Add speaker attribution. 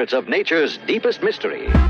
Speaker 1: secrets of nature's deepest mystery.